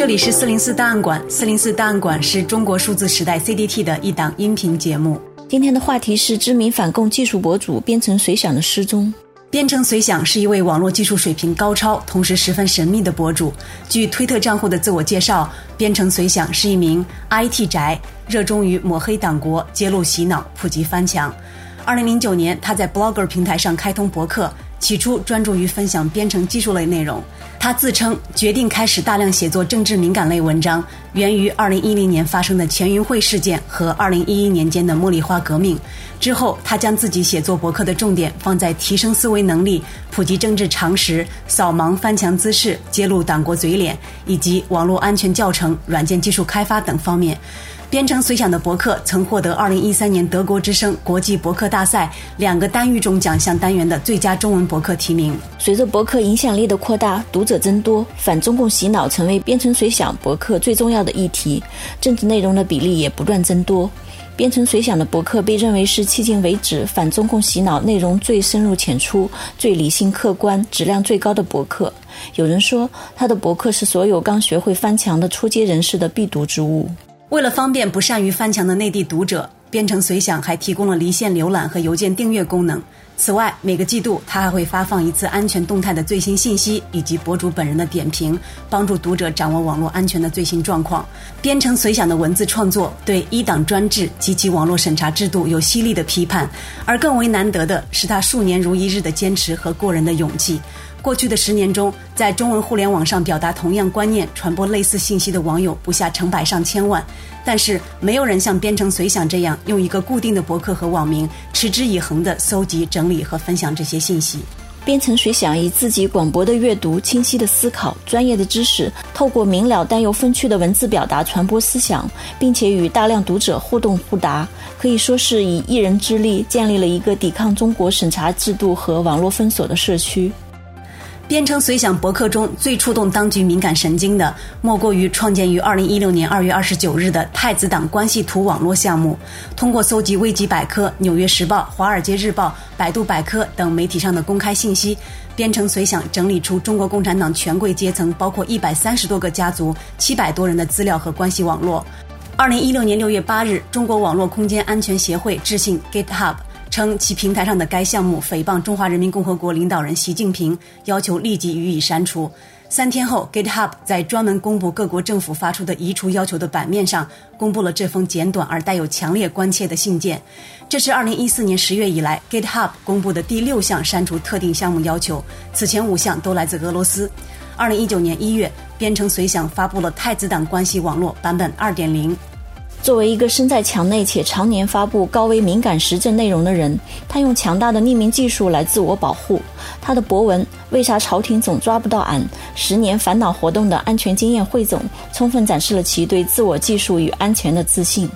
这里是四零四档案馆，四零四档案馆是中国数字时代 CDT 的一档音频节目。今天的话题是知名反共技术博主编程随想的失踪。编程随想是一位网络技术水平高超，同时十分神秘的博主。据推特账户的自我介绍，编程随想是一名 IT 宅，热衷于抹黑党国、揭露洗脑、普及翻墙。二零零九年，他在 Blogger 平台上开通博客。起初专注于分享编程技术类内容，他自称决定开始大量写作政治敏感类文章，源于二零一零年发生的全云会事件和二零一一年间的茉莉花革命。之后，他将自己写作博客的重点放在提升思维能力、普及政治常识、扫盲翻墙姿势、揭露党国嘴脸以及网络安全教程、软件技术开发等方面。编程随想的博客曾获得二零一三年德国之声国际博客大赛两个单语种奖项单元的最佳中文博客提名。随着博客影响力的扩大，读者增多，反中共洗脑成为编程随想博客最重要的议题，政治内容的比例也不断增多。编程随想的博客被认为是迄今为止反中共洗脑内容最深入浅出、最理性客观、质量最高的博客。有人说，他的博客是所有刚学会翻墙的初阶人士的必读之物。为了方便不善于翻墙的内地读者，编程随想还提供了离线浏览和邮件订阅功能。此外，每个季度他还会发放一次安全动态的最新信息，以及博主本人的点评，帮助读者掌握网络安全的最新状况。编程随想的文字创作对一党专制及其网络审查制度有犀利的批判，而更为难得的是他数年如一日的坚持和过人的勇气。过去的十年中，在中文互联网上表达同样观念、传播类似信息的网友不下成百上千万，但是没有人像编程随想这样用一个固定的博客和网名，持之以恒地搜集、整理和分享这些信息。编程随想以自己广博的阅读、清晰的思考、专业的知识，透过明了但又分区的文字表达传播思想，并且与大量读者互动互答，可以说是以一人之力建立了一个抵抗中国审查制度和网络封锁的社区。编程随想博客中最触动当局敏感神经的，莫过于创建于二零一六年二月二十九日的太子党关系图网络项目。通过搜集维基百科、纽约时报、华尔街日报、百度百科等媒体上的公开信息，编程随想整理出中国共产党权贵阶层，包括一百三十多个家族、七百多人的资料和关系网络。二零一六年六月八日，中国网络空间安全协会致信 GitHub。称其平台上的该项目诽谤中华人民共和国领导人习近平，要求立即予以删除。三天后，GitHub 在专门公布各国政府发出的移除要求的版面上，公布了这封简短而带有强烈关切的信件。这是2014年10月以来 GitHub 公布的第六项删除特定项目要求，此前五项都来自俄罗斯。2019年1月，编程随想发布了太子党关系网络版本2.0。作为一个身在墙内且常年发布高危敏感时政内容的人，他用强大的匿名技术来自我保护。他的博文《为啥朝廷总抓不到俺？十年烦恼活动的安全经验汇总》，充分展示了其对自我技术与安全的自信。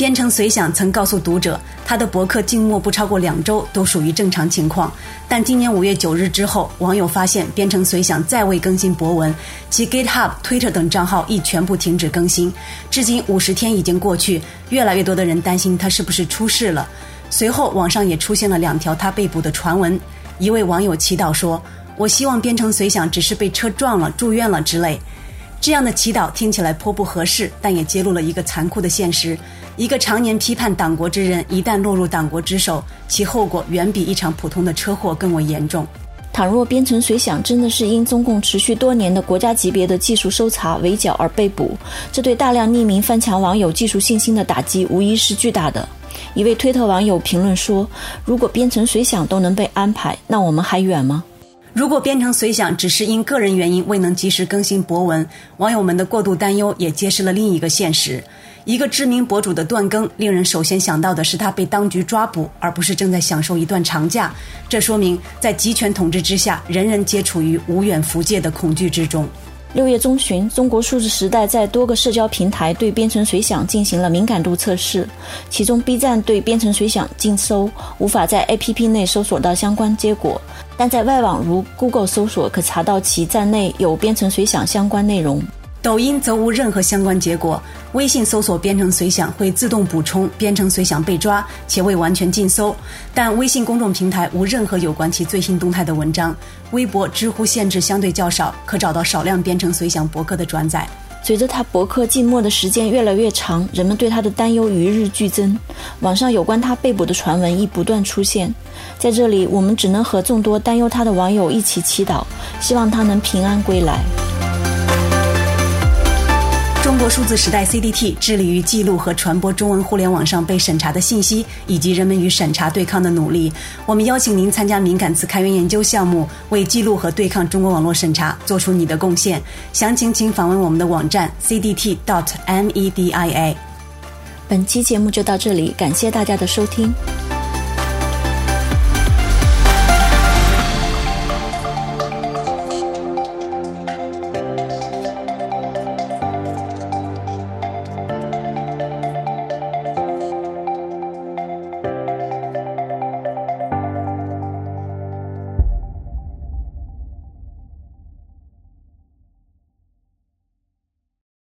编程随想曾告诉读者，他的博客静默不超过两周都属于正常情况。但今年五月九日之后，网友发现编程随想再未更新博文，其 GitHub、Twitter 等账号亦全部停止更新。至今五十天已经过去，越来越多的人担心他是不是出事了。随后，网上也出现了两条他被捕的传闻。一位网友祈祷说：“我希望编程随想只是被车撞了、住院了之类。”这样的祈祷听起来颇不合适，但也揭露了一个残酷的现实。一个常年批判党国之人，一旦落入党国之手，其后果远比一场普通的车祸更为严重。倘若编程随想真的是因中共持续多年的国家级别的技术搜查围剿而被捕，这对大量匿名翻墙网友技术信心的打击无疑是巨大的。一位推特网友评论说：“如果编程随想都能被安排，那我们还远吗？”如果编程随想只是因个人原因未能及时更新博文，网友们的过度担忧也揭示了另一个现实：一个知名博主的断更，令人首先想到的是他被当局抓捕，而不是正在享受一段长假。这说明，在集权统治之下，人人皆处于无远弗届的恐惧之中。六月中旬，中国数字时代在多个社交平台对编程随想进行了敏感度测试，其中 B 站对编程随想禁搜，无法在 APP 内搜索到相关结果。但在外网如 Google 搜索可查到其站内有编程随想相关内容。抖音则无任何相关结果。微信搜索编程随想会自动补充编程随想被抓，且未完全禁搜。但微信公众平台无任何有关其最新动态的文章。微博、知乎限制相对较少，可找到少量编程随想博客的转载。随着他博客静默的时间越来越长，人们对他的担忧与日俱增。网上有关他被捕的传闻亦不断出现。在这里，我们只能和众多担忧他的网友一起祈祷，希望他能平安归来。中国数字时代 CDT 致力于记录和传播中文互联网上被审查的信息，以及人们与审查对抗的努力。我们邀请您参加敏感词开源研究项目，为记录和对抗中国网络审查做出你的贡献。详情请访问我们的网站 cdt.media。本期节目就到这里，感谢大家的收听。